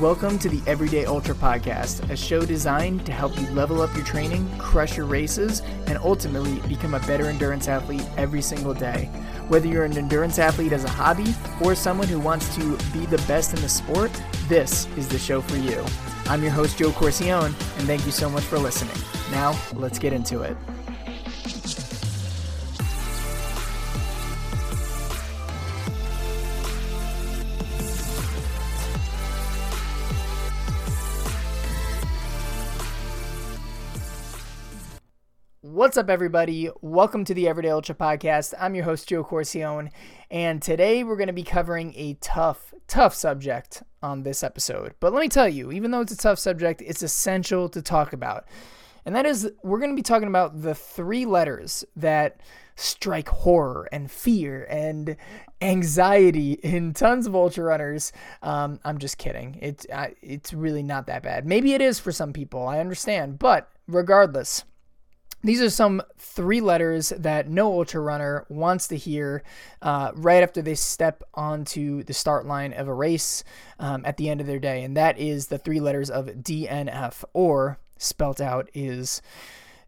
Welcome to the Everyday Ultra Podcast, a show designed to help you level up your training, crush your races, and ultimately become a better endurance athlete every single day. Whether you're an endurance athlete as a hobby or someone who wants to be the best in the sport, this is the show for you. I'm your host, Joe Corcione, and thank you so much for listening. Now, let's get into it. What's up, everybody? Welcome to the Everyday Ultra Podcast. I'm your host, Joe Corcione, and today we're going to be covering a tough, tough subject on this episode. But let me tell you, even though it's a tough subject, it's essential to talk about. And that is, we're going to be talking about the three letters that strike horror and fear and anxiety in tons of ultra runners. Um, I'm just kidding. It's uh, it's really not that bad. Maybe it is for some people. I understand, but regardless these are some three letters that no ultra runner wants to hear uh, right after they step onto the start line of a race um, at the end of their day. And that is the three letters of DNF, or spelt out is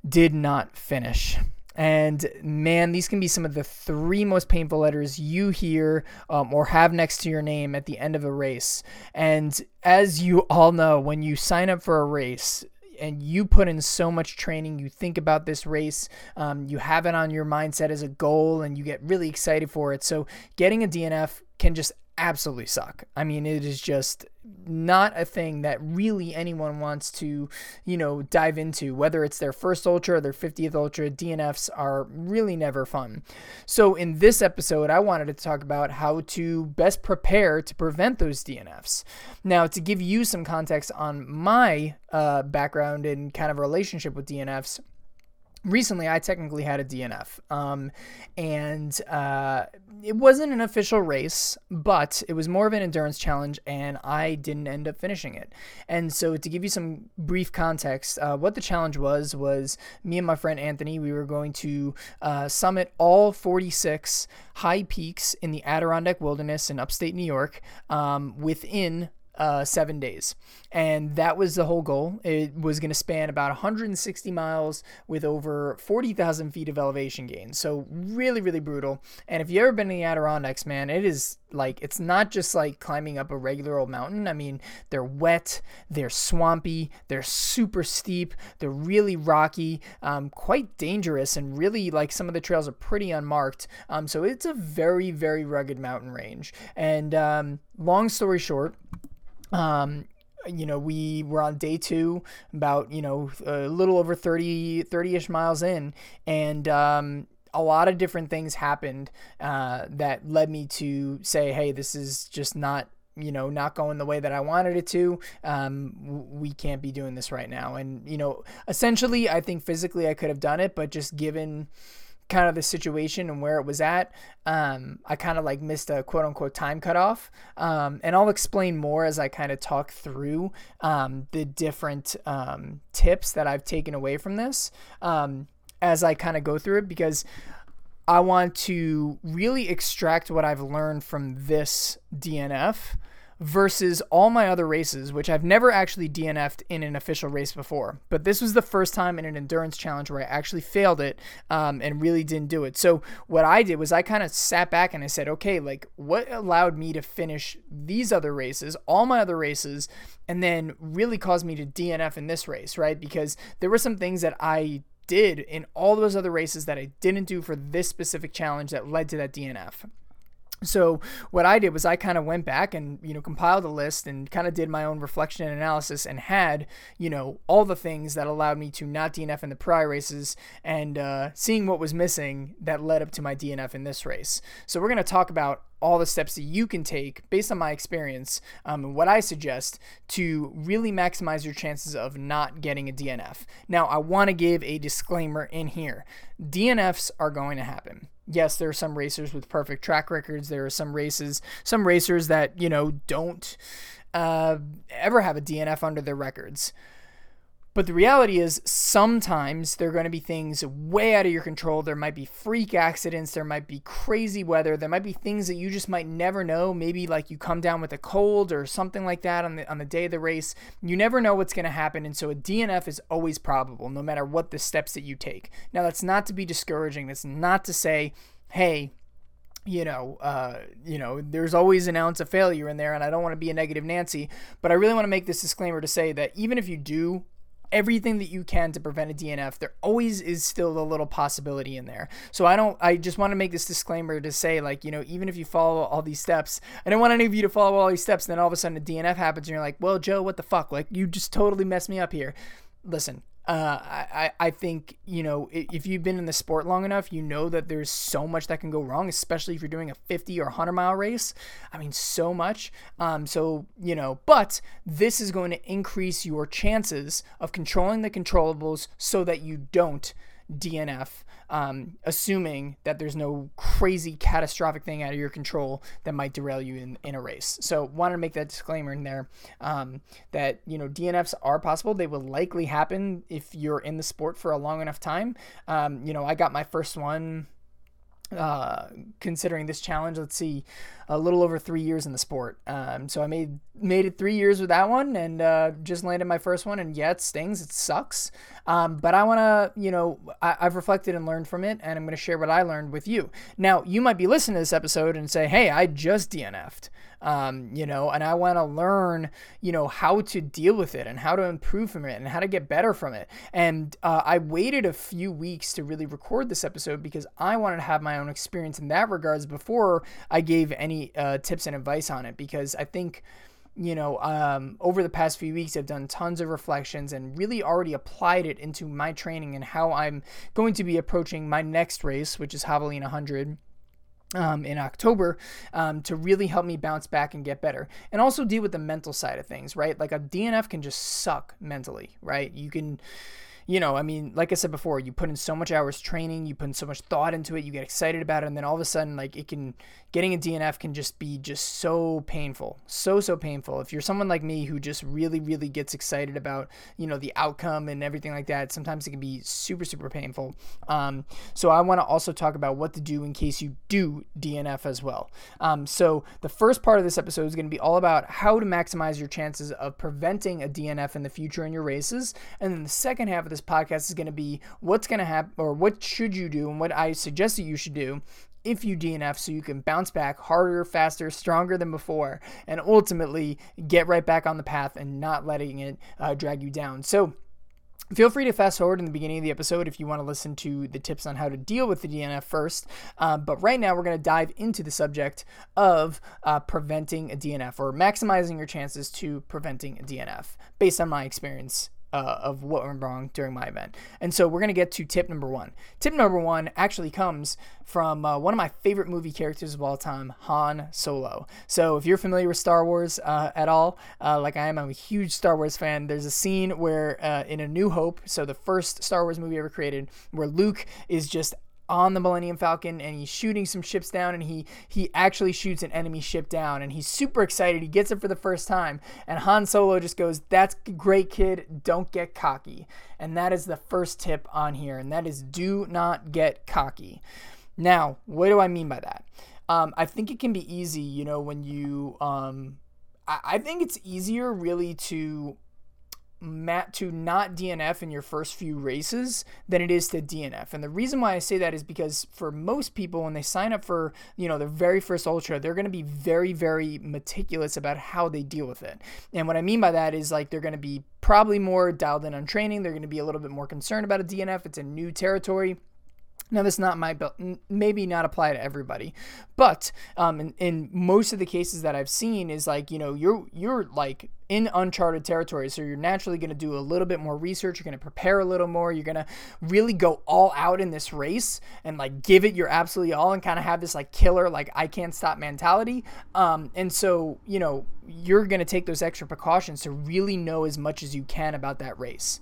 did not finish. And man, these can be some of the three most painful letters you hear um, or have next to your name at the end of a race. And as you all know, when you sign up for a race, and you put in so much training. You think about this race, um, you have it on your mindset as a goal, and you get really excited for it. So getting a DNF can just absolutely suck. I mean, it is just not a thing that really anyone wants to, you know, dive into. Whether it's their first ultra or their 50th ultra, DNFs are really never fun. So, in this episode, I wanted to talk about how to best prepare to prevent those DNFs. Now, to give you some context on my uh, background and kind of relationship with DNFs recently I technically had a DNF. Um, and uh, it wasn't an official race, but it was more of an endurance challenge, and I didn't end up finishing it. And so, to give you some brief context, uh, what the challenge was was me and my friend Anthony, we were going to uh, summit all 46 high peaks in the Adirondack Wilderness in upstate New York um, within uh, seven days. And that was the whole goal. It was going to span about 160 miles with over 40,000 feet of elevation gain. So, really, really brutal. And if you've ever been in the Adirondacks, man, it is like, it's not just like climbing up a regular old mountain. I mean, they're wet, they're swampy, they're super steep, they're really rocky, um, quite dangerous, and really like some of the trails are pretty unmarked. Um, so, it's a very, very rugged mountain range. And um, long story short, um, you know, we were on day two, about, you know, a little over 30, 30 ish miles in. And, um, a lot of different things happened uh, that led me to say, hey, this is just not you know not going the way that I wanted it to. Um, we can't be doing this right now. And you know, essentially, I think physically I could have done it, but just given kind of the situation and where it was at, um, I kind of like missed a quote unquote time cutoff. Um, and I'll explain more as I kind of talk through um, the different um, tips that I've taken away from this um, as I kind of go through it because I want to really extract what I've learned from this DNF versus all my other races, which I've never actually DNF'd in an official race before. But this was the first time in an endurance challenge where I actually failed it um, and really didn't do it. So what I did was I kind of sat back and I said, okay, like what allowed me to finish these other races, all my other races, and then really caused me to DNF in this race, right? Because there were some things that I did in all those other races that I didn't do for this specific challenge that led to that DNF. So what I did was I kind of went back and you know compiled a list and kind of did my own reflection and analysis and had you know all the things that allowed me to not DNF in the prior races and uh, seeing what was missing that led up to my DNF in this race. So we're to talk about all the steps that you can take based on my experience um, and what I suggest to really maximize your chances of not getting a DNF. Now, I want to give a disclaimer in here DNFs are going to happen. Yes, there are some racers with perfect track records. There are some races, some racers that, you know, don't uh, ever have a DNF under their records. But the reality is, sometimes there are going to be things way out of your control. There might be freak accidents. There might be crazy weather. There might be things that you just might never know. Maybe like you come down with a cold or something like that on the on the day of the race. You never know what's going to happen, and so a DNF is always probable, no matter what the steps that you take. Now, that's not to be discouraging. That's not to say, hey, you know, uh, you know, there's always an ounce of failure in there, and I don't want to be a negative Nancy, but I really want to make this disclaimer to say that even if you do everything that you can to prevent a DNF, there always is still a little possibility in there. So I don't, I just want to make this disclaimer to say, like, you know, even if you follow all these steps, I don't want any of you to follow all these steps, and then all of a sudden a DNF happens, and you're like, well, Joe, what the fuck? Like, you just totally messed me up here. Listen, uh, I, I think, you know, if you've been in the sport long enough, you know that there's so much that can go wrong, especially if you're doing a 50 or 100 mile race. I mean, so much. Um, so, you know, but this is going to increase your chances of controlling the controllables so that you don't DNF, um, assuming that there's no crazy catastrophic thing out of your control that might derail you in, in a race. So, wanted to make that disclaimer in there um, that you know DNFs are possible. They will likely happen if you're in the sport for a long enough time. Um, you know, I got my first one uh, considering this challenge. Let's see, a little over three years in the sport. Um, so I made made it three years with that one, and uh, just landed my first one. And yeah, it stings, it sucks. Um, but I want to, you know, I, have reflected and learned from it, and I'm going to share what I learned with you. Now, you might be listening to this episode and say, "Hey, I just DNF'd." um, you know, and I want to learn, you know, how to deal with it and how to improve from it and how to get better from it. And uh, I waited a few weeks to really record this episode because I wanted to have my own experience in that regards before I gave any uh, tips and advice on it because I think you know, um, over the past few weeks, I've done tons of reflections and really already applied it into my training and how I'm going to be approaching my next race, which is Javelina 100 um, in October um, to really help me bounce back and get better. And also deal with the mental side of things, right? Like a DNF can just suck mentally, right? You can you know, I mean, like I said before, you put in so much hours training, you put in so much thought into it, you get excited about it, and then all of a sudden, like it can, getting a DNF can just be just so painful, so so painful. If you're someone like me who just really really gets excited about, you know, the outcome and everything like that, sometimes it can be super super painful. Um, so I want to also talk about what to do in case you do DNF as well. Um, so the first part of this episode is going to be all about how to maximize your chances of preventing a DNF in the future in your races, and then the second half of this this podcast is going to be what's going to happen or what should you do and what I suggest that you should do if you DNF so you can bounce back harder, faster, stronger than before, and ultimately get right back on the path and not letting it uh, drag you down. So, Feel free to fast forward in the beginning of the episode if you want to listen to the tips on how to deal with the DNF first. Uh, but right now, we're going to dive into the subject of uh, preventing a DNF or maximizing your chances to preventing a DNF based on my experience uh, of what went wrong during my event. And so we're going to get to tip number one. Tip number one actually comes from uh, one of my favorite movie characters of all time, Han Solo. So if you're familiar with Star Wars uh, at all, uh, like I am, I'm a huge Star Wars fan. There's a scene where uh, in A New Hope, so the first Star Wars movie ever created, where Luke is just on the Millennium Falcon and he's shooting some ships down and he he actually shoots an enemy ship down and he's super excited. He gets it for the first time and Han Solo just goes, "That's great, kid. Don't get cocky." And that is the first tip on here, and that is do not get cocky. Now, what do I mean by that? Um, I think it can be easy, you know, when you. Um, I, I think it's easier really to mat to not DNF in your first few races than it is to DNF. And the reason why I say that is because for most people when they sign up for, you know, their very first ultra, they're going to be very very meticulous about how they deal with it. And what I mean by that is like they're going to be probably more dialed in on training, they're going to be a little bit more concerned about a DNF, it's a new territory. Now, this not my maybe not apply to everybody, but um, in, in, most of the cases that I've seen is like you know you're you're like in uncharted territory, so you're naturally going to do a little bit more research. You're going to prepare a little more. You're going to really go all out in this race and like give it your absolutely all, and kind of have this like killer like I can't stop mentality. Um, and so you know you're going to take those extra precautions to really know as much as you can about that race.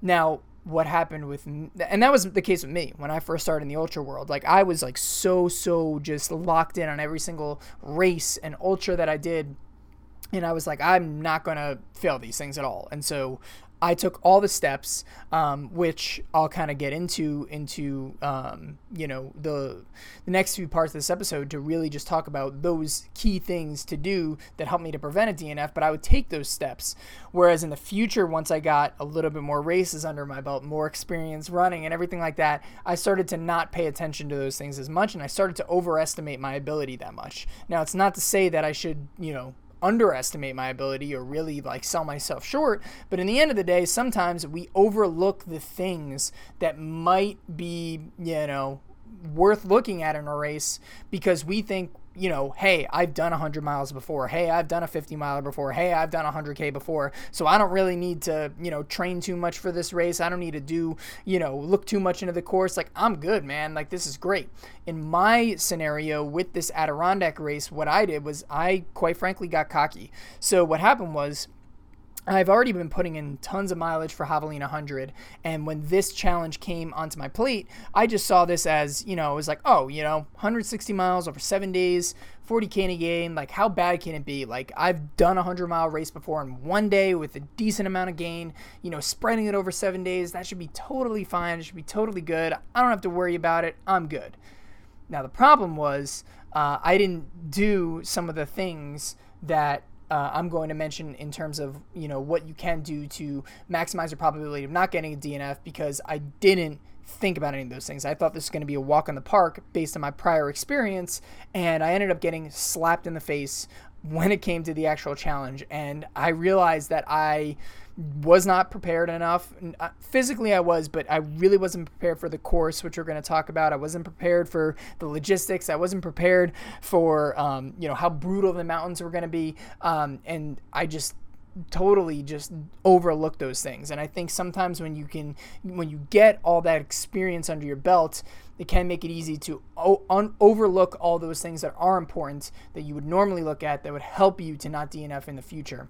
Now, what happened with and that was the case with me when I first started in the ultra world. Like I was like so so just locked in on every single race and ultra that I did and I was like I'm not going to fail these things at all. And so I took all the steps, um, which I'll kind of get into into um, you know the the next few parts of this episode to really just talk about those key things to do that helped me to prevent a DNF. But I would take those steps. Whereas in the future, once I got a little bit more races under my belt, more experience running and everything like that, I started to not pay attention to those things as much, and I started to overestimate my ability that much. Now, it's not to say that I should you know underestimate my ability or really like sell myself short. But in the end of the day, sometimes we overlook the things that might be, you know, worth looking at in a race because we think you know, hey, I've done 100 miles before. Hey, I've done a 50 mile before. Hey, I've done 100K before. So I don't really need to, you know, train too much for this race. I don't need to do, you know, look too much into the course. Like, I'm good, man. Like, this is great. In my scenario with this Adirondack race, what I did was I, quite frankly, got cocky. So what happened was, I've already been putting in tons of mileage for Javelina 100, and when this challenge came onto my plate, I just saw this as, you know, it was like, oh, you know, 160 miles over seven days, 40k in a game, like how bad can it be? Like I've done a 100 mile race before in one day with a decent amount of gain, you know, spreading it over seven days, that should be totally fine. It should be totally good. I don't have to worry about it. I'm good. Now, the problem was uh, I didn't do some of the things that uh, I'm going to mention in terms of you know what you can do to maximize your probability of not getting a DNF because I didn't think about any of those things. I thought this was going to be a walk in the park based on my prior experience, and I ended up getting slapped in the face when it came to the actual challenge. And I realized that I was not prepared enough. Uh, physically, I was, but I really wasn't prepared for the course, which we're going to talk about. I wasn't prepared for the logistics. I wasn't prepared for, um, you know, how brutal the mountains were going to be. Um, and I just totally just overlook those things. And I think sometimes when you can, when you get all that experience under your belt, it can make it easy to o- un- overlook all those things that are important that you would normally look at that would help you to not DNF in the future.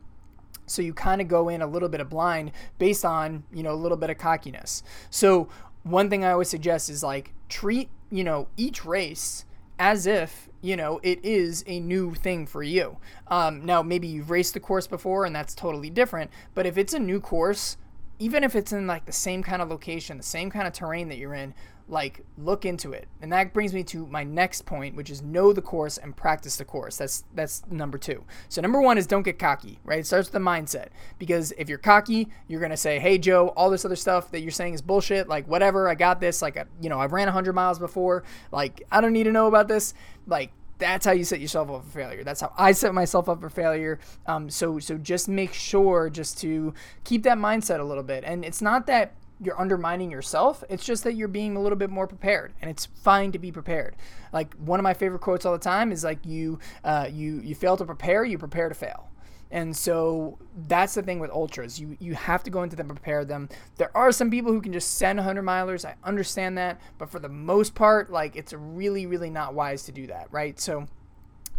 So you kind of go in a little bit of blind based on, you know, a little bit of cockiness. So one thing I always suggest is like treat, you know, each race as if you know it is a new thing for you. Um, now maybe you've raced the course before and that's totally different, but if it's a new course, even if it's in like the same kind of location, the same kind of terrain that you're in, like look into it. And that brings me to my next point which is know the course and practice the course. That's that's number two. So number one is don't get cocky right? It starts with the mindset. Because if you're cocky you're going to say hey joe all this other stuff that you're saying is bullshit. Like whatever i got this. Like you know I've ran 100 miles before. Like i don't need to know about this. Like that's how you set yourself up for failure. That's how I set myself up for failure. Um, so so just make sure just to keep that mindset a little bit. And it's not that you're undermining yourself. It's just that you're being a little bit more prepared, and it's fine to be prepared. Like one of my favorite quotes all the time is like you uh, you you fail to prepare, you prepare to fail. And so that's the thing with ultras. You you have to go into them prepare them. There are some people who can just send 100 milers. I understand that, but for the most part, like it's really really not wise to do that, right? So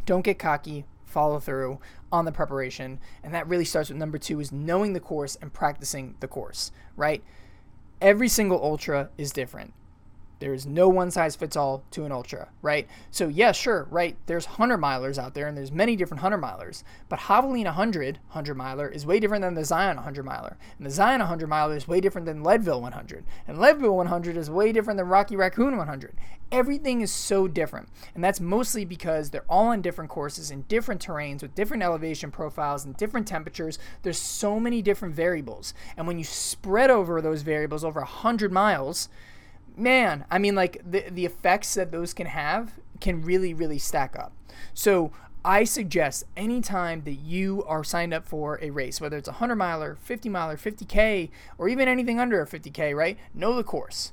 don't get cocky. Follow through on the preparation, and that really starts with number two: is knowing the course and practicing the course, right? every single ultra is different. There is no one size fits all to an ultra, right? So yeah, sure, right. There's hundred milers out there, and there's many different hundred milers. But Javelina 100 hundred miler is way different than the Zion 100 miler, and the Zion 100 miler is way different than Leadville 100, and Leadville 100 is way different than Rocky Raccoon 100. Everything is so different, and that's mostly because they're all on different courses in different terrains with different elevation profiles and different temperatures. There's so many different variables, and when you spread over those variables over hundred miles man, I mean, like the the effects that those can have can really really stack up. So I suggest anytime that you are signed up for a race, whether it's a 100 miler, 50 miler, 50K, or even anything under a 50K, right? Know the course.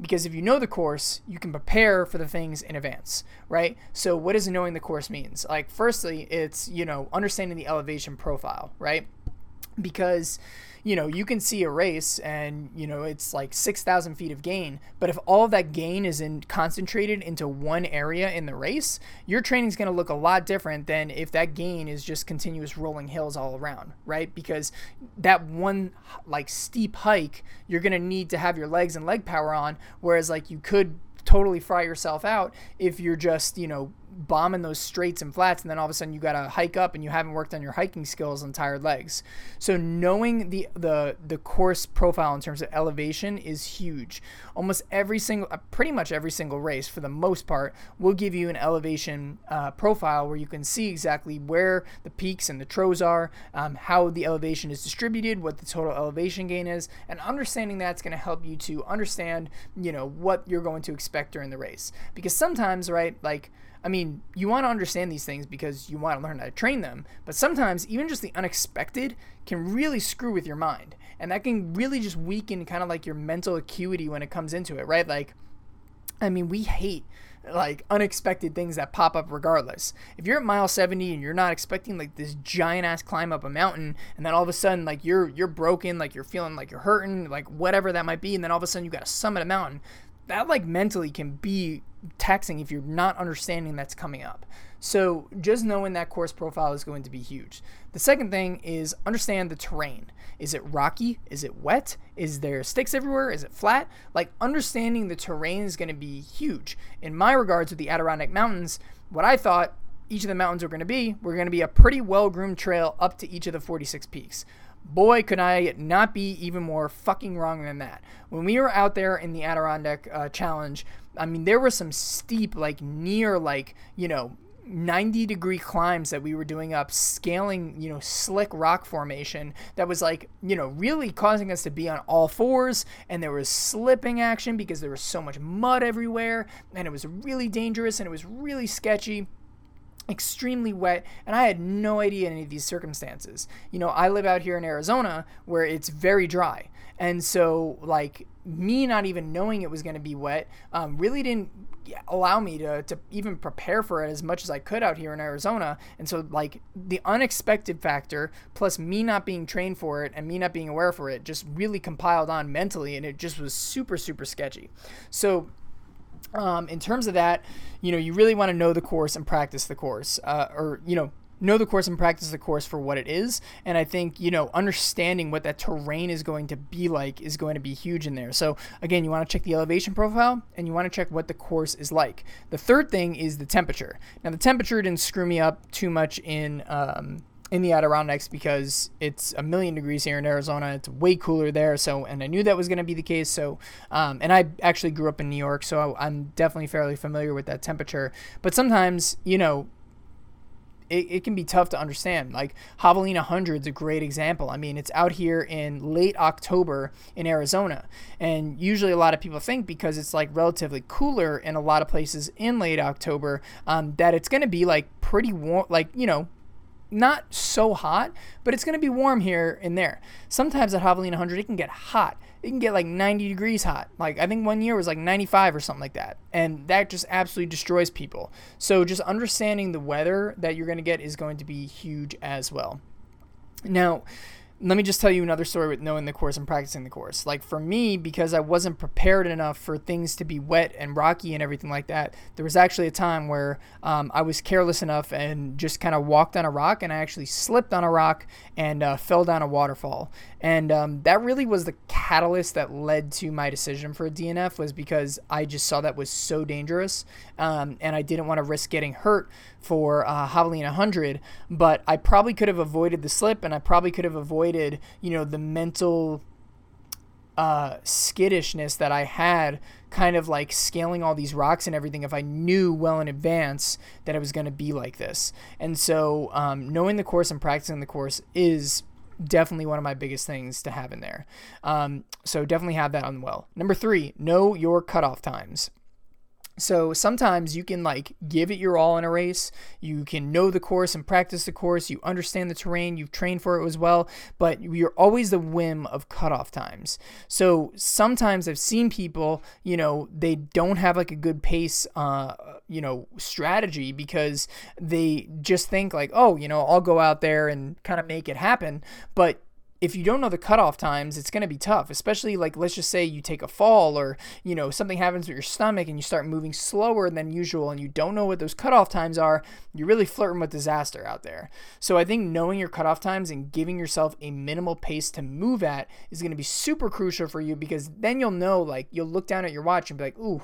Because if you know the course, you can prepare for the things in advance, right? So, what does knowing the course means? Like, firstly, it's, you know, understanding the elevation profile, right? Because you know, you can see a race and, you know, it's like 6,000 feet of gain. But if all of that gain is in concentrated into one area in the race, your training is going to look a lot different than if that gain is just continuous rolling hills all around, right? Because that one like steep hike, you're going to need to have your legs and leg power on. Whereas like you could totally fry yourself out if you're just, you know, bombing those straights and flats and then all of a sudden you got to hike up and you haven't worked on your hiking skills on tired legs. So knowing the the the course profile in terms of elevation is huge. Almost every single uh, pretty much every single race for the most part will give you an elevation uh, profile where you can see exactly where the peaks and the troughs are, um, how the elevation is distributed, what the total elevation gain is, and understanding that's going to help you to understand, you know, what you're going to expect during the race. Because sometimes, right, like I mean, you want to understand these things because you want to learn how to train them, but sometimes even just the unexpected can really screw with your mind. And that can really just weaken kind of like your mental acuity when it comes into it, right? Like, I mean, we hate like unexpected things that pop up regardless. If you're at mile 70 and you're not expecting like this giant ass climb up a mountain and then all of a sudden like you're you're broken, like you're feeling like you're hurting, like whatever that might be, and then all of a sudden you got to summit a mountain, that like mentally can be taxing if you're not understanding that's coming up. So just knowing that course profile is going to be huge. The second thing is understand the terrain. Is it rocky? Is it wet? Is there sticks everywhere? Is it flat? Like understanding the terrain is going to be huge. In my regards with the Adirondack Mountains, what I thought each of the mountains were going to be, we're going to be a pretty well groomed trail up to each of the 46 peaks. Boy, could I not be even more fucking wrong than that. When we were out there in the Adirondack uh, Challenge, I mean, there were some steep, like near, like, you know, 90 degree climbs that we were doing up scaling you know slick rock formation that was like you know really causing us to be on all fours and there was slipping action because there was so much mud everywhere and it was really dangerous and it was really sketchy extremely wet and I had no idea any of these circumstances. You know, I live out here in Arizona where it's very dry. And so like me not even knowing it was going to be wet um, really didn't allow me to, to even prepare for it as much as I could out here in Arizona. And so like the unexpected factor plus me not being trained for it and me not being aware for it just really compiled on mentally and it just was super super sketchy. So um, in terms of that, you know, you really want to know the course and practice the course, uh, or you know, know the course and practice the course for what it is. And I think you know, understanding what that terrain is going to be like is going to be huge in there. So again, you want to check the elevation profile and you want to check what the course is like. The third thing is the temperature. Now, the temperature didn't screw me up too much in. Um, in the Adirondacks because it's a million degrees here in Arizona. It's way cooler there. So, and I knew that was going to be the case. So, um, and I actually grew up in New York, so I'm definitely fairly familiar with that temperature. But sometimes, you know, it, it can be tough to understand. Like Javelina 100 is a great example. I mean, it's out here in late October in Arizona. And usually a lot of people think because it's like relatively cooler in a lot of places in late October um, that it's going to be like pretty warm, like, you know, not so hot, but it's going to be warm here and there. Sometimes at Javelina 100, it can get hot. It can get like 90 degrees hot. Like I think one year was like 95 or something like that. And that just absolutely destroys people. So just understanding the weather that you're going to get is going to be huge as well. Now, let me just tell you another story with knowing the course and practicing the course. Like for me, because I wasn't prepared enough for things to be wet and rocky and everything like that, there was actually a time where um, I was careless enough and just kind of walked on a rock and I actually slipped on a rock and uh, fell down a waterfall. And um, that really was the catalyst that led to my decision for a DNF was because I just saw that was so dangerous um, and I didn't want to risk getting hurt for uh, Javelina 100. But I probably could have avoided the slip and I probably could have avoided, you know, the mental uh, skittishness that I had kind of like scaling all these rocks and everything if I knew well in advance that it was going to be like this. And so um, knowing the course and practicing the course is definitely one of my biggest things to have in there. Um, so definitely have that on well. Number three, know your cutoff times. So sometimes you can like give it your all in a race. You can know the course and practice the course. You understand the terrain. You've trained for it as well. But you're always the whim of cutoff times. So sometimes I've seen people, you know, they don't have like a good pace, uh, you know, strategy because they just think like, oh, you know, I'll go out there and kind of make it happen. But if you don't know the cutoff times, it's going to be tough, especially like let's just say you take a fall or you know something happens with your stomach and you start moving slower than usual and you don't know what those cutoff times are, you're really flirting with disaster out there. So I think knowing your cutoff times and giving yourself a minimal pace to move at is going to be super crucial for you because then you'll know like you'll look down at your watch and be like, "Ooh,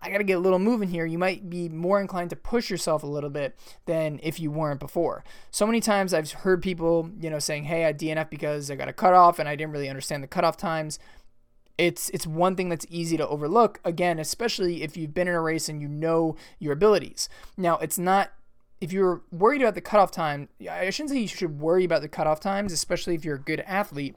I got to get a little moving here, you might be more inclined to push yourself a little bit than if you weren't before. So many times I've heard people, you know, saying, "Hey, I DNF because I got a cutoff and I didn't really understand the cutoff times." It's it's one thing that's easy to overlook. Again, especially if you've been in a race and you know your abilities. Now, it's not if you're worried about the cutoff time, I shouldn't say you should worry about the cutoff times, especially if you're a good athlete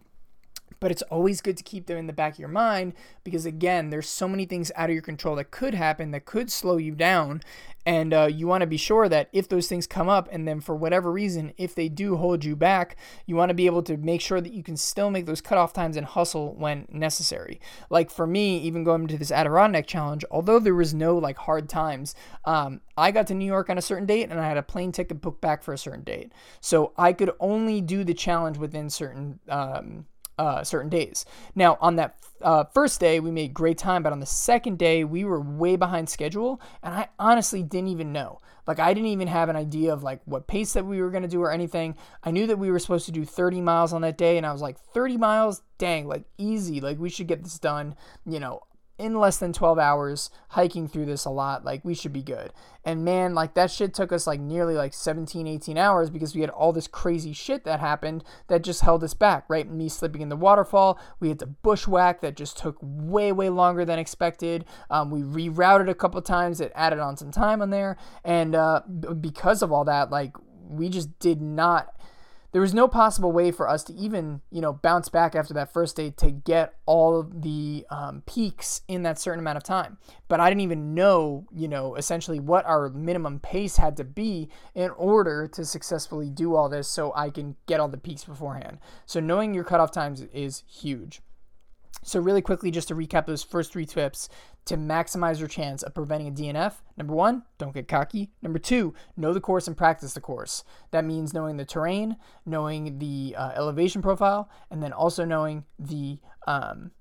but it's always good to keep them in the back of your mind because again there's so many things out of your control that could happen that could slow you down. And uh, you want to be sure that if those things come up and then for whatever reason if they do hold you back you want to be able to make sure that you can still make those cutoff times and hustle when necessary. Like for me even going to this adirondack challenge although there was no like hard times um, i got to new york on a certain date and i had a plane ticket booked back for a certain date. So i could only do the challenge within certain um, uh, certain days. Now, on that uh, first day, we made great time, but on the second day, we were way behind schedule, and I honestly didn't even know. Like, I didn't even have an idea of like what pace that we were gonna do or anything. I knew that we were supposed to do 30 miles on that day, and I was like, 30 miles, dang, like easy. Like, we should get this done. You know, in less than 12 hours hiking through this a lot like we should be good. And man like that shit took us like nearly like 17 18 hours because we had all this crazy shit that happened that just held us back right? Me slipping in the waterfall we had to bushwhack that just took way way longer than expected. Um, we rerouted a couple times it added on some time on there. And uh, because of all that like we just did not there was no possible way for us to even, you know, bounce back after that first day to get all of the um, peaks in that certain amount of time. But I didn't even know, you know, essentially what our minimum pace had to be in order to successfully do all this so I can get all the peaks beforehand. So knowing your cutoff times is huge. So, really quickly, just to recap those first three tips to maximize your chance of preventing a DNF. Number one, don't get cocky. Number two, know the course and practice the course. That means knowing the terrain, knowing the uh, elevation profile, and then also knowing the um,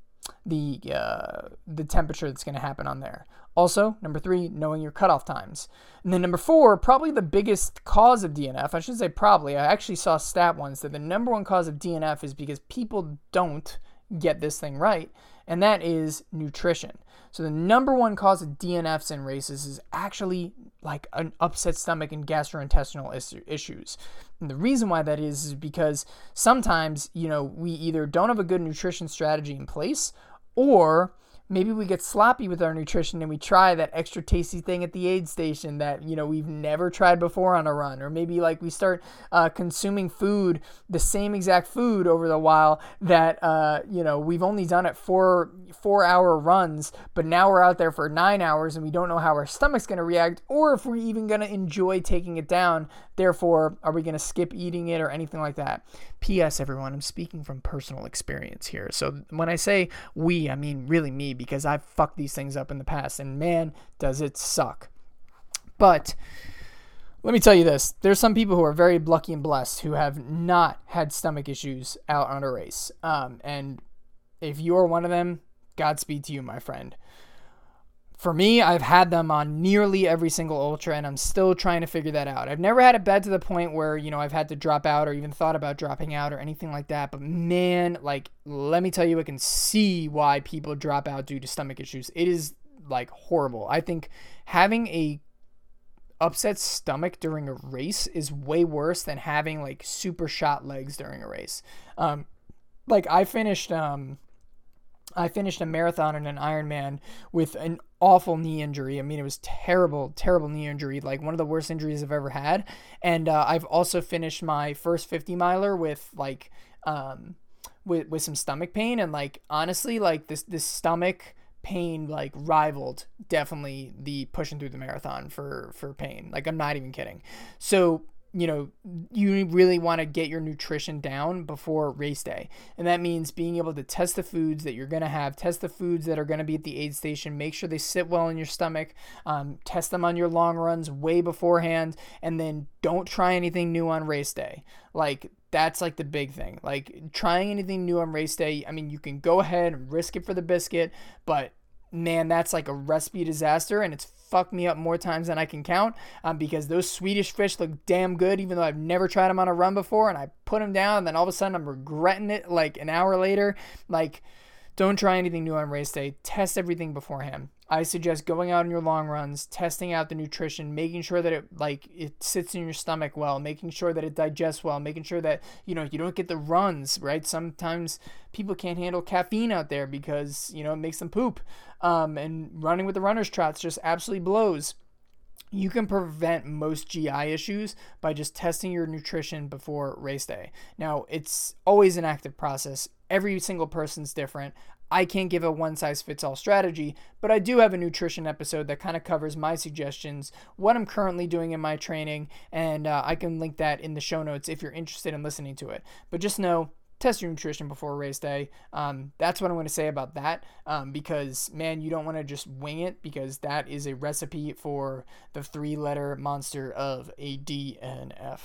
the uh, the temperature that's going to happen on there. Also, number three, knowing your cutoff times. And then number four, probably the biggest cause of DNF. I should say probably. I actually saw stat once that the number one cause of DNF is because people don't get this thing right, and that is nutrition. So the number one cause of DNFs in races is actually like an upset stomach and gastrointestinal issues. And the reason why that is is because sometimes, you know, we either don't have a good nutrition strategy in place or maybe we get sloppy with our nutrition and we try that extra tasty thing at the aid station that you know we've never tried before on a run. Or maybe like we start uh, consuming food the same exact food over the while that uh, you know we've only done it for four hour runs but now we're out there for nine hours and we don't know how our stomach's going to react or if we're even going to enjoy taking it down. Therefore are we going to skip eating it or anything like that? Ps everyone i'm speaking from personal experience here. So when i say we i mean really me because I've fucked these things up in the past, and man, does it suck. But let me tell you this there's some people who are very lucky and blessed who have not had stomach issues out on a race. Um, and if you're one of them, Godspeed to you, my friend for me, I've had them on nearly every single ultra, and I'm still trying to figure that out. I've never had a bed to the point where, you know, I've had to drop out or even thought about dropping out or anything like that. But man, like, let me tell you, I can see why people drop out due to stomach issues. It is like horrible. I think having a upset stomach during a race is way worse than having like super shot legs during a race. Um, like I finished, um, I finished a marathon and an Ironman with an awful knee injury. I mean, it was terrible, terrible knee injury, like one of the worst injuries I've ever had. And uh, I've also finished my first 50 miler with like, um, with with some stomach pain, and like honestly, like this this stomach pain like rivaled definitely the pushing through the marathon for for pain. Like I'm not even kidding. So you know, you really want to get your nutrition down before race day. And that means being able to test the foods that you're going to have, test the foods that are going to be at the aid station, make sure they sit well in your stomach, um, test them on your long runs way beforehand, and then don't try anything new on race day. Like, that's like the big thing. Like, trying anything new on race day, I mean, you can go ahead and risk it for the biscuit, but man, that's like a recipe disaster, and it's fucked me up more times than I can count um, because those Swedish fish look damn good, even though I've never tried them on a run before. And I put them down, and then all of a sudden I'm regretting it like an hour later. Like, don't try anything new on race day. Test everything beforehand. I suggest going out on your long runs, testing out the nutrition, making sure that it like it sits in your stomach well, making sure that it digests well, making sure that you know you don't get the runs, right? Sometimes people can't handle caffeine out there because you know it makes them poop. Um, and running with the runner's trots just absolutely blows. You can prevent most GI issues by just testing your nutrition before race day. Now, it's always an active process. Every single person's different. I can't give a one size fits all strategy, but I do have a nutrition episode that kind of covers my suggestions, what I'm currently doing in my training, and uh, I can link that in the show notes if you're interested in listening to it. But just know test your nutrition before race day. Um, that's what I'm going to say about that um, because, man, you don't want to just wing it because that is a recipe for the three letter monster of a DNF.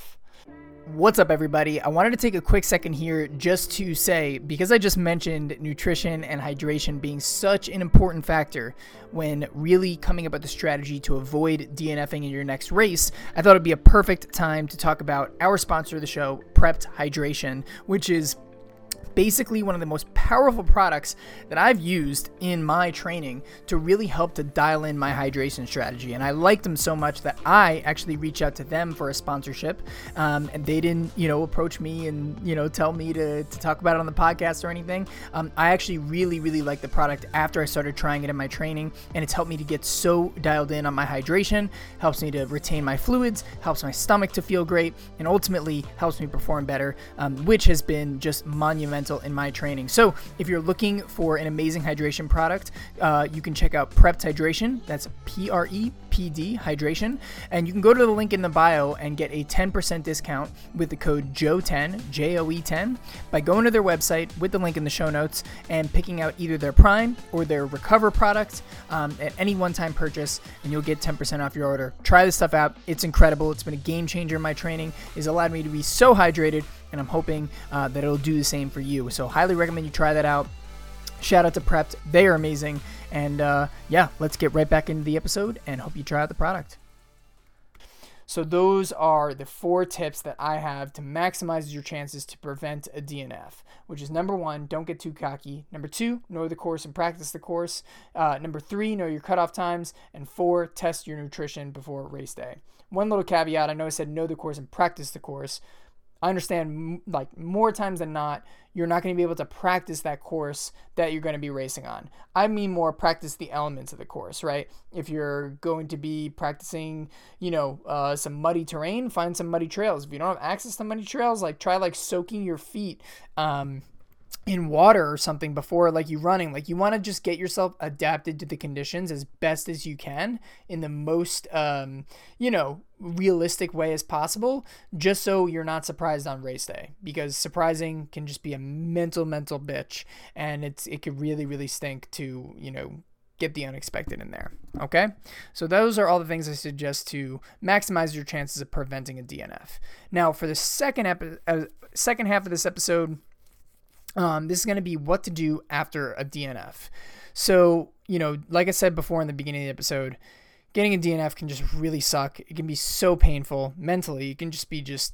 What's up, everybody? I wanted to take a quick second here just to say because I just mentioned nutrition and hydration being such an important factor when really coming up with a strategy to avoid DNFing in your next race, I thought it'd be a perfect time to talk about our sponsor of the show, PREPD Hydration, which is basically one of the most powerful products that I've used in my training to really help to dial in my hydration strategy. And I liked them so much that I actually reached out to them for a sponsorship. Um, and they didn't, you know, approach me and, you know, tell me to, to talk about it on the podcast or anything. Um, I actually really, really liked the product after I started trying it in my training. And it's helped me to get so dialed in on my hydration, helps me to retain my fluids, helps my stomach to feel great, and ultimately helps me perform better, um, which has been just monumental in my training. So if you're looking for an amazing hydration product, uh, you can check out PREPD Hydration. That's P R E P D Hydration. And you can go to the link in the bio and get a 10% discount with the code JOE10, J O E 10, by going to their website with the link in the show notes and picking out either their Prime or their Recover product um, at any one time purchase, and you'll get 10% off your order. Try this stuff out. It's incredible. It's been a game changer in my training. It's allowed me to be so hydrated and I'm hoping uh, that it'll do the same for you. So, highly recommend you try that out. Shout out to PREPD, they are amazing. And uh, yeah, let's get right back into the episode and hope you try out the product. So, those are the four tips that I have to maximize your chances to prevent a DNF, which is number one, don't get too cocky. Number two, know the course and practice the course. Uh, number three, know your cutoff times. And four, test your nutrition before race day. One little caveat I know I said know the course and practice the course. I understand like more times than not, you're not going to be able to practice that course that you're going to be racing on. I mean more practice the elements of the course, right? If you're going to be practicing, you know, uh, some muddy terrain, find some muddy trails. If you don't have access to muddy trails, like try like soaking your feet. Um, in water or something before like you running like you want to just get yourself adapted to the conditions as best as you can in the most um you know realistic way as possible just so you're not surprised on race day because surprising can just be a mental mental bitch and it's it could really really stink to you know get the unexpected in there okay? So those are all the things i suggest to maximize your chances of preventing a dnf now for the second epi- uh, second half of this episode um, this is going to be what to do after a DNF. So, you know, like I said before in the beginning of the episode, getting a DNF can just really suck. It can be so painful mentally. It can just be just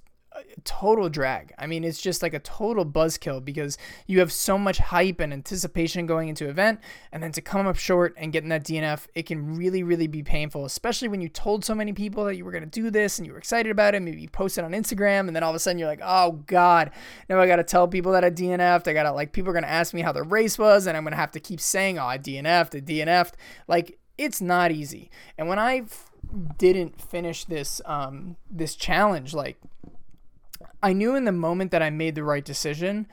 total drag. I mean, it's just like a total buzzkill because you have so much hype and anticipation going into event, and then to come up short and getting that DNF, it can really, really be painful, especially when you told so many people that you were going to do this and you were excited about it. Maybe you posted on Instagram, and then all of a sudden you're like, oh God, now I got to tell people that I DNF'd. I got to, like, people are going to ask me how the race was, and I'm going to have to keep saying, oh, I DNF'd, I DNF'd. Like, it's not easy. And when I didn't finish this um this challenge like I knew in the moment that I made the right decision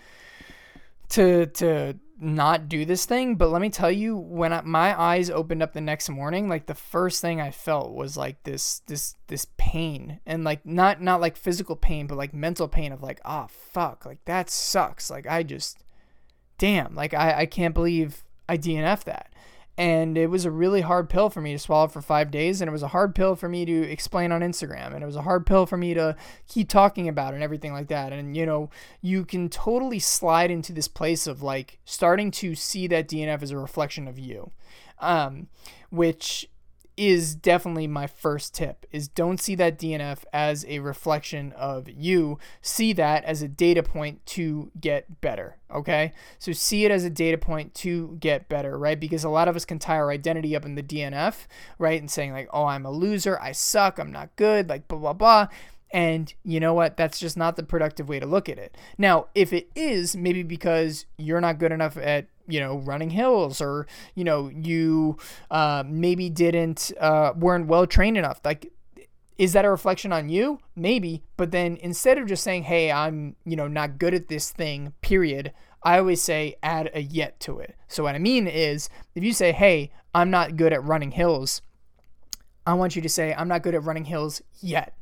to to not do this thing but let me tell you when I, my eyes opened up the next morning like the first thing i felt was like this this this pain and like not not like physical pain but like mental pain of like oh fuck like that sucks. Like i just damn like i i can't believe i dnf that and it was a really hard pill for me to swallow for five days and it was a hard pill for me to explain on instagram and it was a hard pill for me to keep talking about and everything like that. And you know you can totally slide into this place of like starting to see that dnf as a reflection of you um, which is definitely my first tip is don't see that DNF as a reflection of you. See that as a data point to get better okay? So see it as a data point to get better right? Because a lot of us can tie our identity up in the DNF right? And saying like oh I'm a loser. I suck. I'm not good. Like blah blah blah and you know what? That's just not the productive way to look at it. Now, if it is, maybe because you're not good enough at you know running hills or you know you uh, maybe didn't uh, weren't well trained enough like is that a reflection on you maybe but then instead of just saying hey i'm you know not good at this thing period i always say add a yet to it so what i mean is if you say hey i'm not good at running hills i want you to say i'm not good at running hills yet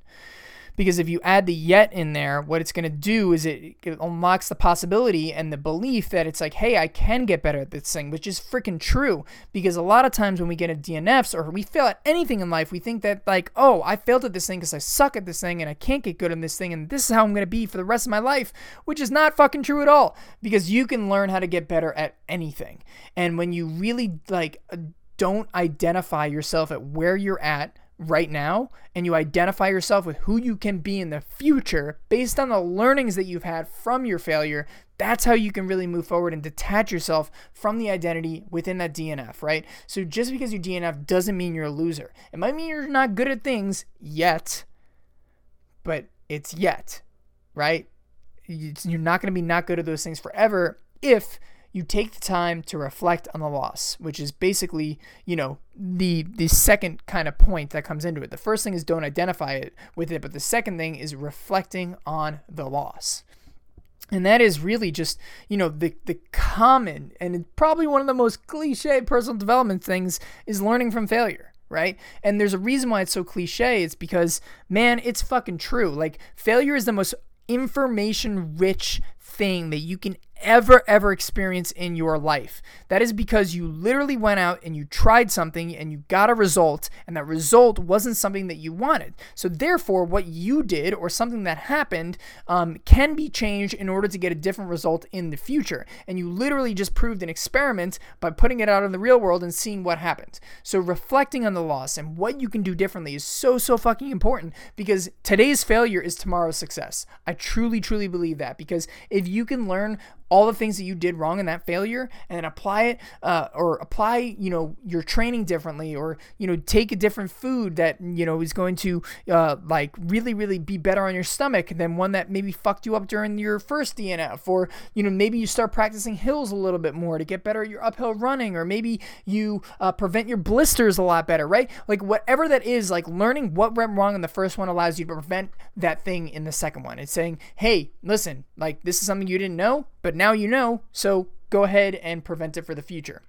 because if you add the yet in there, what it's going to do is it, it, unlocks the possibility and the belief that it's like, hey, I can get better at this thing, which is freaking true. Because a lot of times when we get a DNFs or we fail at anything in life, we think that, like, oh, I failed at this thing because I suck at this thing and I can't get good at this thing and this is how I'm going to be for the rest of my life, which is not fucking true at all. Because you can learn how to get better at anything. And when you really, like, don't identify yourself at where you're at, right now and you identify yourself with who you can be in the future based on the learnings that you've had from your failure, that's how you can really move forward and detach yourself from the identity within that DNF, right? So just because you DNF doesn't mean you're a loser. It might mean you're not good at things yet, but it's yet, right? You're not going to be not good at those things forever if you take the time to reflect on the loss, which is basically, you know, the the second kind of point that comes into it. The first thing is don't identify it with it, but the second thing is reflecting on the loss. And that is really just, you know, the the common and probably one of the most cliche personal development things is learning from failure right? And there's a reason why it's so cliche. It's because, man, it's fucking true. Like, failure is the most information rich thing that you can ever, ever experience in your life. That is because you literally went out and you tried something and you got a result, and that result wasn't something that you wanted. So, therefore, what you did or something that happened um, can be changed in order to get a different result in the future. And you literally just proved an experiment by putting it out in the real world and seeing what happened. So, reflecting on the loss and what you can do differently is so, so fucking important because today's failure is tomorrow's success. I truly, truly believe that because if you can learn all the things that you did wrong in that failure and then apply it uh, or apply you know your training differently or you know take a different food that you know is going to uh, like really really be better on your stomach than one that maybe fucked you up during your first DNF or you know maybe you start practicing hills a little bit more to get better at your uphill running or maybe you uh, prevent your blisters a lot better right? Like whatever that is like learning what went wrong in the first one allows you to prevent that thing in the second one. It's saying hey listen like this is something you didn't know but now you know, so go ahead and prevent it for the future.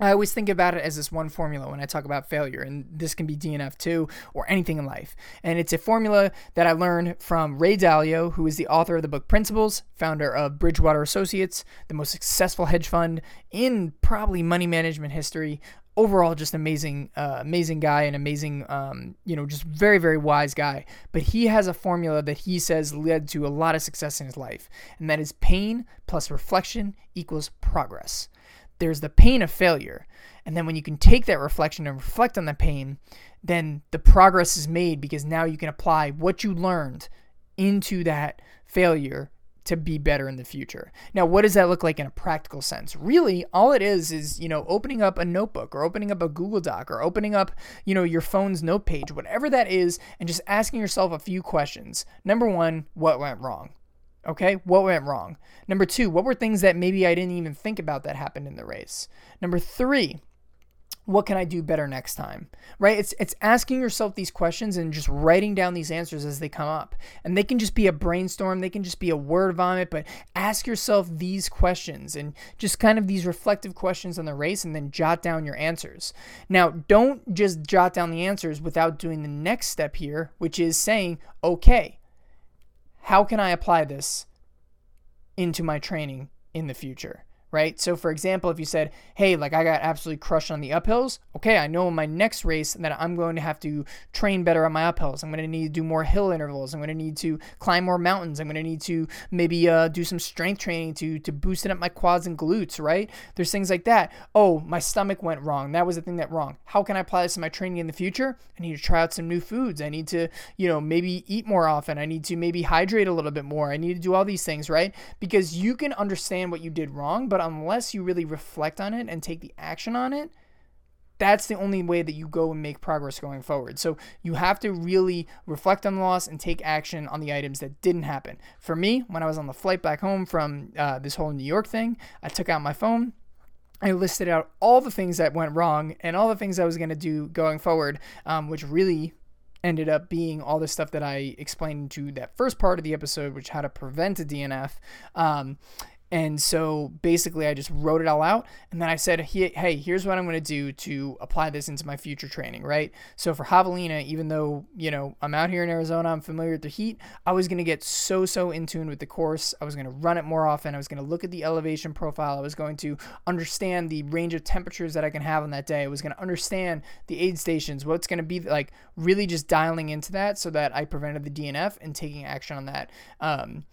I always think about it as this one formula when I talk about failure, and this can be DNF too, or anything in life. And it's a formula that I learned from Ray Dalio, who is the author of the book Principles, founder of Bridgewater Associates, the most successful hedge fund in probably money management history, overall just amazing uh, amazing guy and amazing um, you know just very very wise guy. But he has a formula that he says led to a lot of success in his life and that is pain plus reflection equals progress. There's the pain of failure and then when you can take that reflection and reflect on the pain then the progress is made because now you can apply what you learned into that failure to be better in the future. Now, what does that look like in a practical sense? Really, all it is is, you know, opening up a notebook or opening up a Google Doc or opening up, you know, your phone's note page, whatever that is, and just asking yourself a few questions. Number one, what went wrong? Okay, what went wrong? Number two, what were things that maybe I didn't even think about that happened in the race? Number three, what can I do better next time? Right? It's it's asking yourself these questions and just writing down these answers as they come up. And they can just be a brainstorm, they can just be a word vomit, but ask yourself these questions and just kind of these reflective questions on the race and then jot down your answers. Now, don't just jot down the answers without doing the next step here, which is saying, "Okay, how can I apply this into my training in the future?" Right? So, for example, if you said, hey, like I got absolutely crushed on the uphills, okay, I know in my next race that I'm going to have to train better on my uphills. I'm going to need to do more hill intervals. I'm going to need to climb more mountains. I'm going to need to maybe uh, do some strength training to, to boosting up my quads and glutes, right? There's things like that. Oh, my stomach went wrong. That was the thing that wrong. How can I apply this in my training in the future? I need to try out some new foods. I need to, you know, maybe eat more often. I need to maybe hydrate a little bit more. I need to do all these things, right? Because you can understand what you did wrong, but unless you really reflect on it and take the action on it, that's the only way that you go and make progress going forward. So you have to really reflect on the loss and take action on the items that didn't happen. For me, when I was on the flight back home from uh, this whole New York thing, I took out my phone. I listed out all the things that went wrong and all the things I was going to do going forward, um, which really ended up being all the stuff that I explained to that first part of the episode, which how to prevent a DNF. Um, and so basically, I just wrote it all out. And then I said, hey, here's what I'm going to do to apply this into my future training, right? So for Javelina, even though, you know, I'm out here in Arizona, I'm familiar with the heat, I was going to get so, so in tune with the course. I was going to run it more often. I was going to look at the elevation profile. I was going to understand the range of temperatures that I can have on that day. I was going to understand the aid stations, what's going to be like, really just dialing into that so that I prevented the DNF and taking action on that. Um,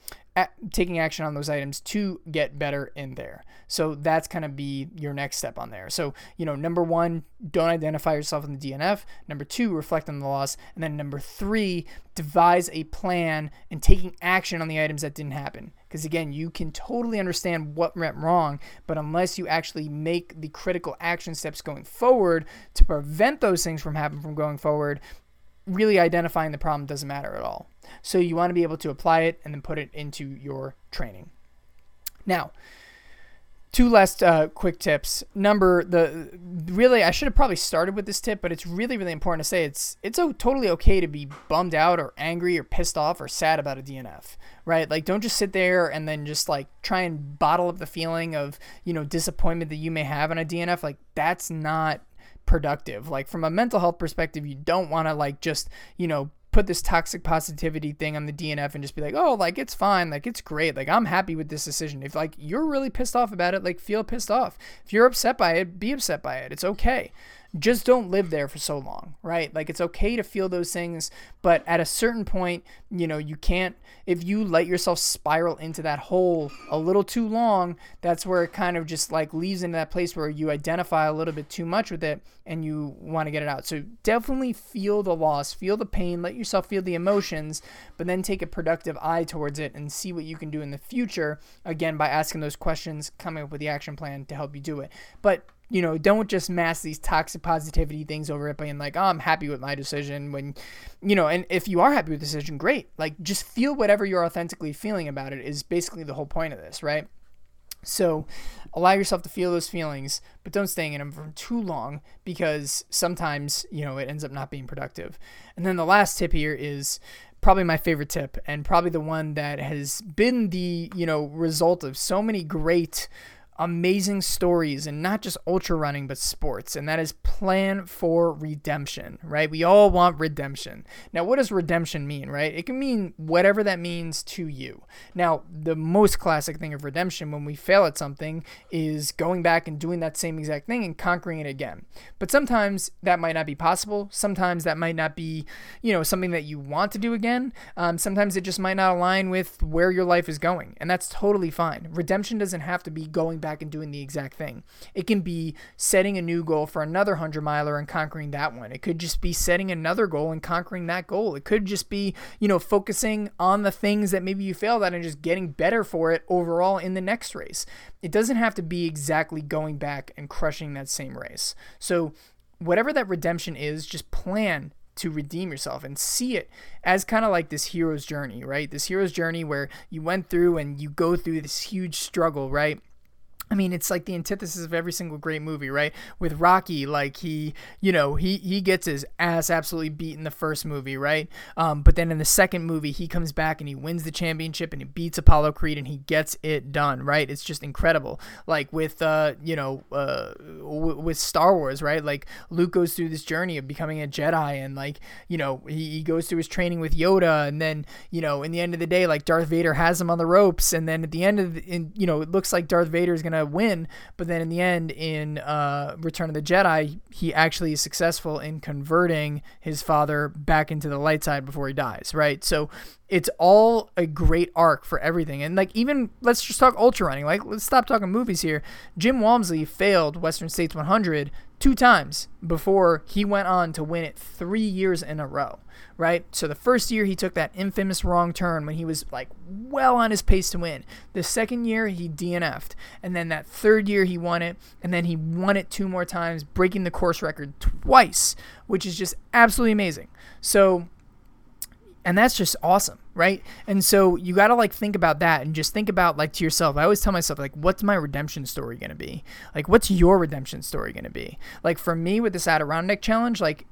taking action on those items to get better in there. So that's kind of be your next step on there. So, you know, number one, don't identify yourself in the DNF. Number two, reflect on the loss. And then number three, devise a plan and taking action on the items that didn't happen. Because again, you can totally understand what went wrong, but unless you actually make the critical action steps going forward to prevent those things from happening from going forward, really identifying the problem doesn't matter at all. So you want to be able to apply it and then put it into your training. Now, two last uh, quick tips. Number the really I should have probably started with this tip, but it's really really important to say it's it's totally okay to be bummed out or angry or pissed off or sad about a DNF, right? Like don't just sit there and then just like try and bottle up the feeling of you know disappointment that you may have in a DNF. Like that's not productive. Like from a mental health perspective, you don't want to like just, you know, put this toxic positivity thing on the DNF and just be like, oh, like it's fine, like it's great, like I'm happy with this decision. If like you're really pissed off about it, like feel pissed off. If you're upset by it, be upset by it. It's okay just don't live there for so long, right? Like it's okay to feel those things, but at a certain point, you know, you can't if you let yourself spiral into that hole a little too long, that's where it kind of just like leaves into that place where you identify a little bit too much with it and you want to get it out. So definitely feel the loss, feel the pain, let yourself feel the emotions, but then take a productive eye towards it and see what you can do in the future again by asking those questions, coming up with the action plan to help you do it. But you know, don't just mask these toxic positivity things over it being like, oh, I'm happy with my decision. When, you know, and if you are happy with the decision, great. Like, just feel whatever you're authentically feeling about it is basically the whole point of this, right? So allow yourself to feel those feelings, but don't stay in them for too long because sometimes, you know, it ends up not being productive. And then the last tip here is probably my favorite tip and probably the one that has been the, you know, result of so many great amazing stories and not just ultra running but sports. And that is plan for redemption right? We all want redemption. Now what does redemption mean right? It can mean whatever that means to you. Now the most classic thing of redemption when we fail at something is going back and doing that same exact thing and conquering it again. But sometimes that might not be possible. Sometimes that might not be you know something that you want to do again. Um, sometimes it just might not align with where your life is going and that's totally fine. Redemption doesn't have to be going back back and doing the exact thing. It can be setting a new goal for another 100 miler and conquering that one. It could just be setting another goal and conquering that goal. It could just be, you know, focusing on the things that maybe you failed at and just getting better for it overall in the next race. It doesn't have to be exactly going back and crushing that same race. So, whatever that redemption is, just plan to redeem yourself and see it as kind of like this hero's journey, right? This hero's journey where you went through and you go through this huge struggle, right? I mean, it's like the antithesis of every single great movie, right? With Rocky, like he, you know, he he gets his ass absolutely beat in the first movie, right? Um, but then in the second movie, he comes back and he wins the championship and he beats Apollo Creed and he gets it done, right? It's just incredible. Like with, uh, you know, uh, w- with Star Wars, right? Like Luke goes through this journey of becoming a Jedi and like, you know, he, he goes through his training with Yoda and then, you know, in the end of the day, like Darth Vader has him on the ropes and then at the end of, the, in, you know, it looks like Darth Vader is gonna gonna win, but then in the end, in uh, Return of the Jedi, he actually is successful in converting his father back into the light side before he dies, right? So it's all a great arc for everything. And like even let's just talk ultra running. Like let's stop talking movies here. Jim Walmsley failed Western States 100 two times before he went on to win it 3 years in a row, right? So the first year he took that infamous wrong turn when he was like well on his pace to win. The second year he DNF'd, and then that third year he won it, and then he won it two more times, breaking the course record twice, which is just absolutely amazing. So and that's just awesome right and so you got to like think about that and just think about like to yourself i always tell myself like what's my redemption story going to be like what's your redemption story going to be like for me with this adirondack challenge like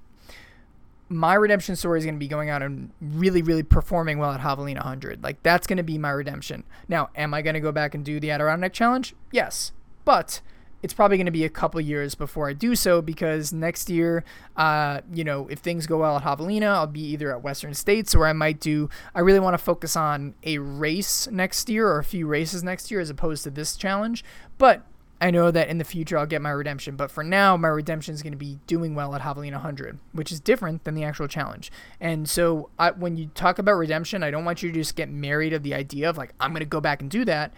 my redemption story is going to be going out and really really performing well at javelina 100 like that's going to be my redemption now am i going to go back and do the adirondack challenge yes but it's probably going to be a couple years before I do so because next year, uh, you know, if things go well at Javelina, I'll be either at Western States or I might do. I really want to focus on a race next year or a few races next year as opposed to this challenge. But I know that in the future I'll get my redemption, but for now, my redemption is going to be doing well at Javelina 100, which is different than the actual challenge. And so, I, when you talk about redemption, I don't want you to just get married of the idea of like, I'm going to go back and do that.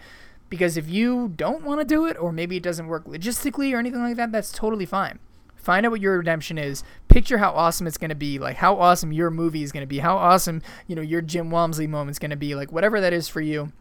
Because if you don't want to do it, or maybe it doesn't work logistically or anything like that, that's totally fine. Find out what your redemption is. Picture how awesome it's going to be, like how awesome your movie is going to be, how awesome, you know, your Jim Walmsley moment is going to be, like whatever that is for you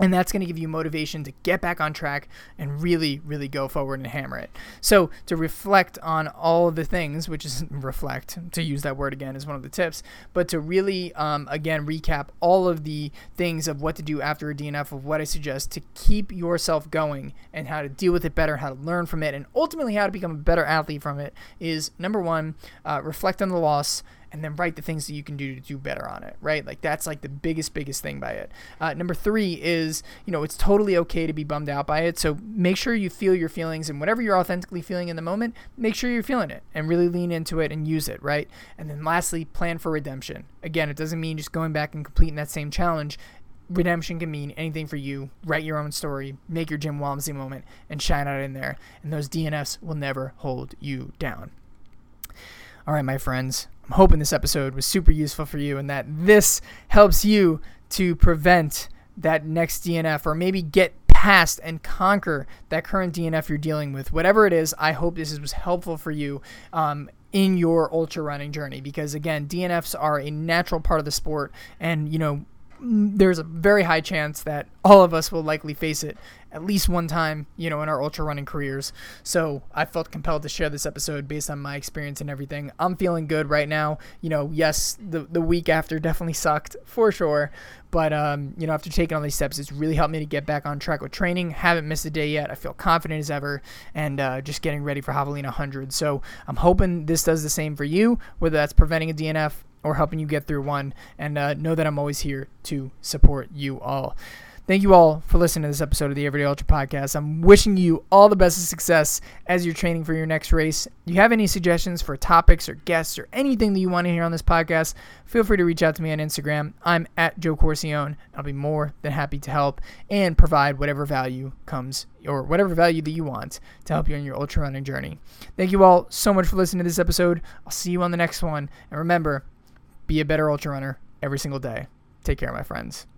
and that's going to give you motivation to get back on track and really, really go forward and hammer it. So, to reflect on all of the things, which is reflect, to use that word again, is one of the tips, but to really, um, again, recap all of the things of what to do after a DNF, of what I suggest to keep yourself going and how to deal with it better, how to learn from it, and ultimately how to become a better athlete from it is number one, uh, reflect on the loss and then write the things that you can do to do better on it, right? Like that's like the biggest, biggest thing by it. Uh, number three is, you know, it's totally okay to be bummed out by it. So make sure you feel your feelings and whatever you're authentically feeling in the moment, make sure you're feeling it and really lean into it and use it, right? And then lastly, plan for redemption. Again, it doesn't mean just going back and completing that same challenge redemption can mean anything for you. Write your own story, make your Jim Walmsley moment, and shine out in there. And those DNFs will never hold you down. All right, my friends, I'm hoping this episode was super useful for you and that this helps you to prevent that next DNF or maybe get past and conquer that current DNF you're dealing with. Whatever it is, I hope this was helpful for you. Um, in your ultra running journey because again DNFs are a natural part of the sport and you know there's a very high chance that all of us will likely face it at least one time, you know, in our ultra running careers. So I felt compelled to share this episode based on my experience and everything. I'm feeling good right now. You know, yes, the the week after definitely sucked for sure, but um, you know, after taking all these steps, it's really helped me to get back on track with training. Haven't missed a day yet. I feel confident as ever, and uh, just getting ready for Javelina 100. So I'm hoping this does the same for you, whether that's preventing a DNF or helping you get through one. And uh, know that I'm always here to support you all. Thank you all for listening to this episode of the Everyday Ultra Podcast. I'm wishing you all the best of success as you're training for your next race. If you have any suggestions for topics or guests or anything that you want to hear on this podcast, feel free to reach out to me on Instagram. I'm at Joe Corcione. I'll be more than happy to help and provide whatever value comes or whatever value that you want to help you on your ultra running journey. Thank you all so much for listening to this episode. I'll see you on the next one. And remember, be a better ultra runner every single day. Take care, my friends.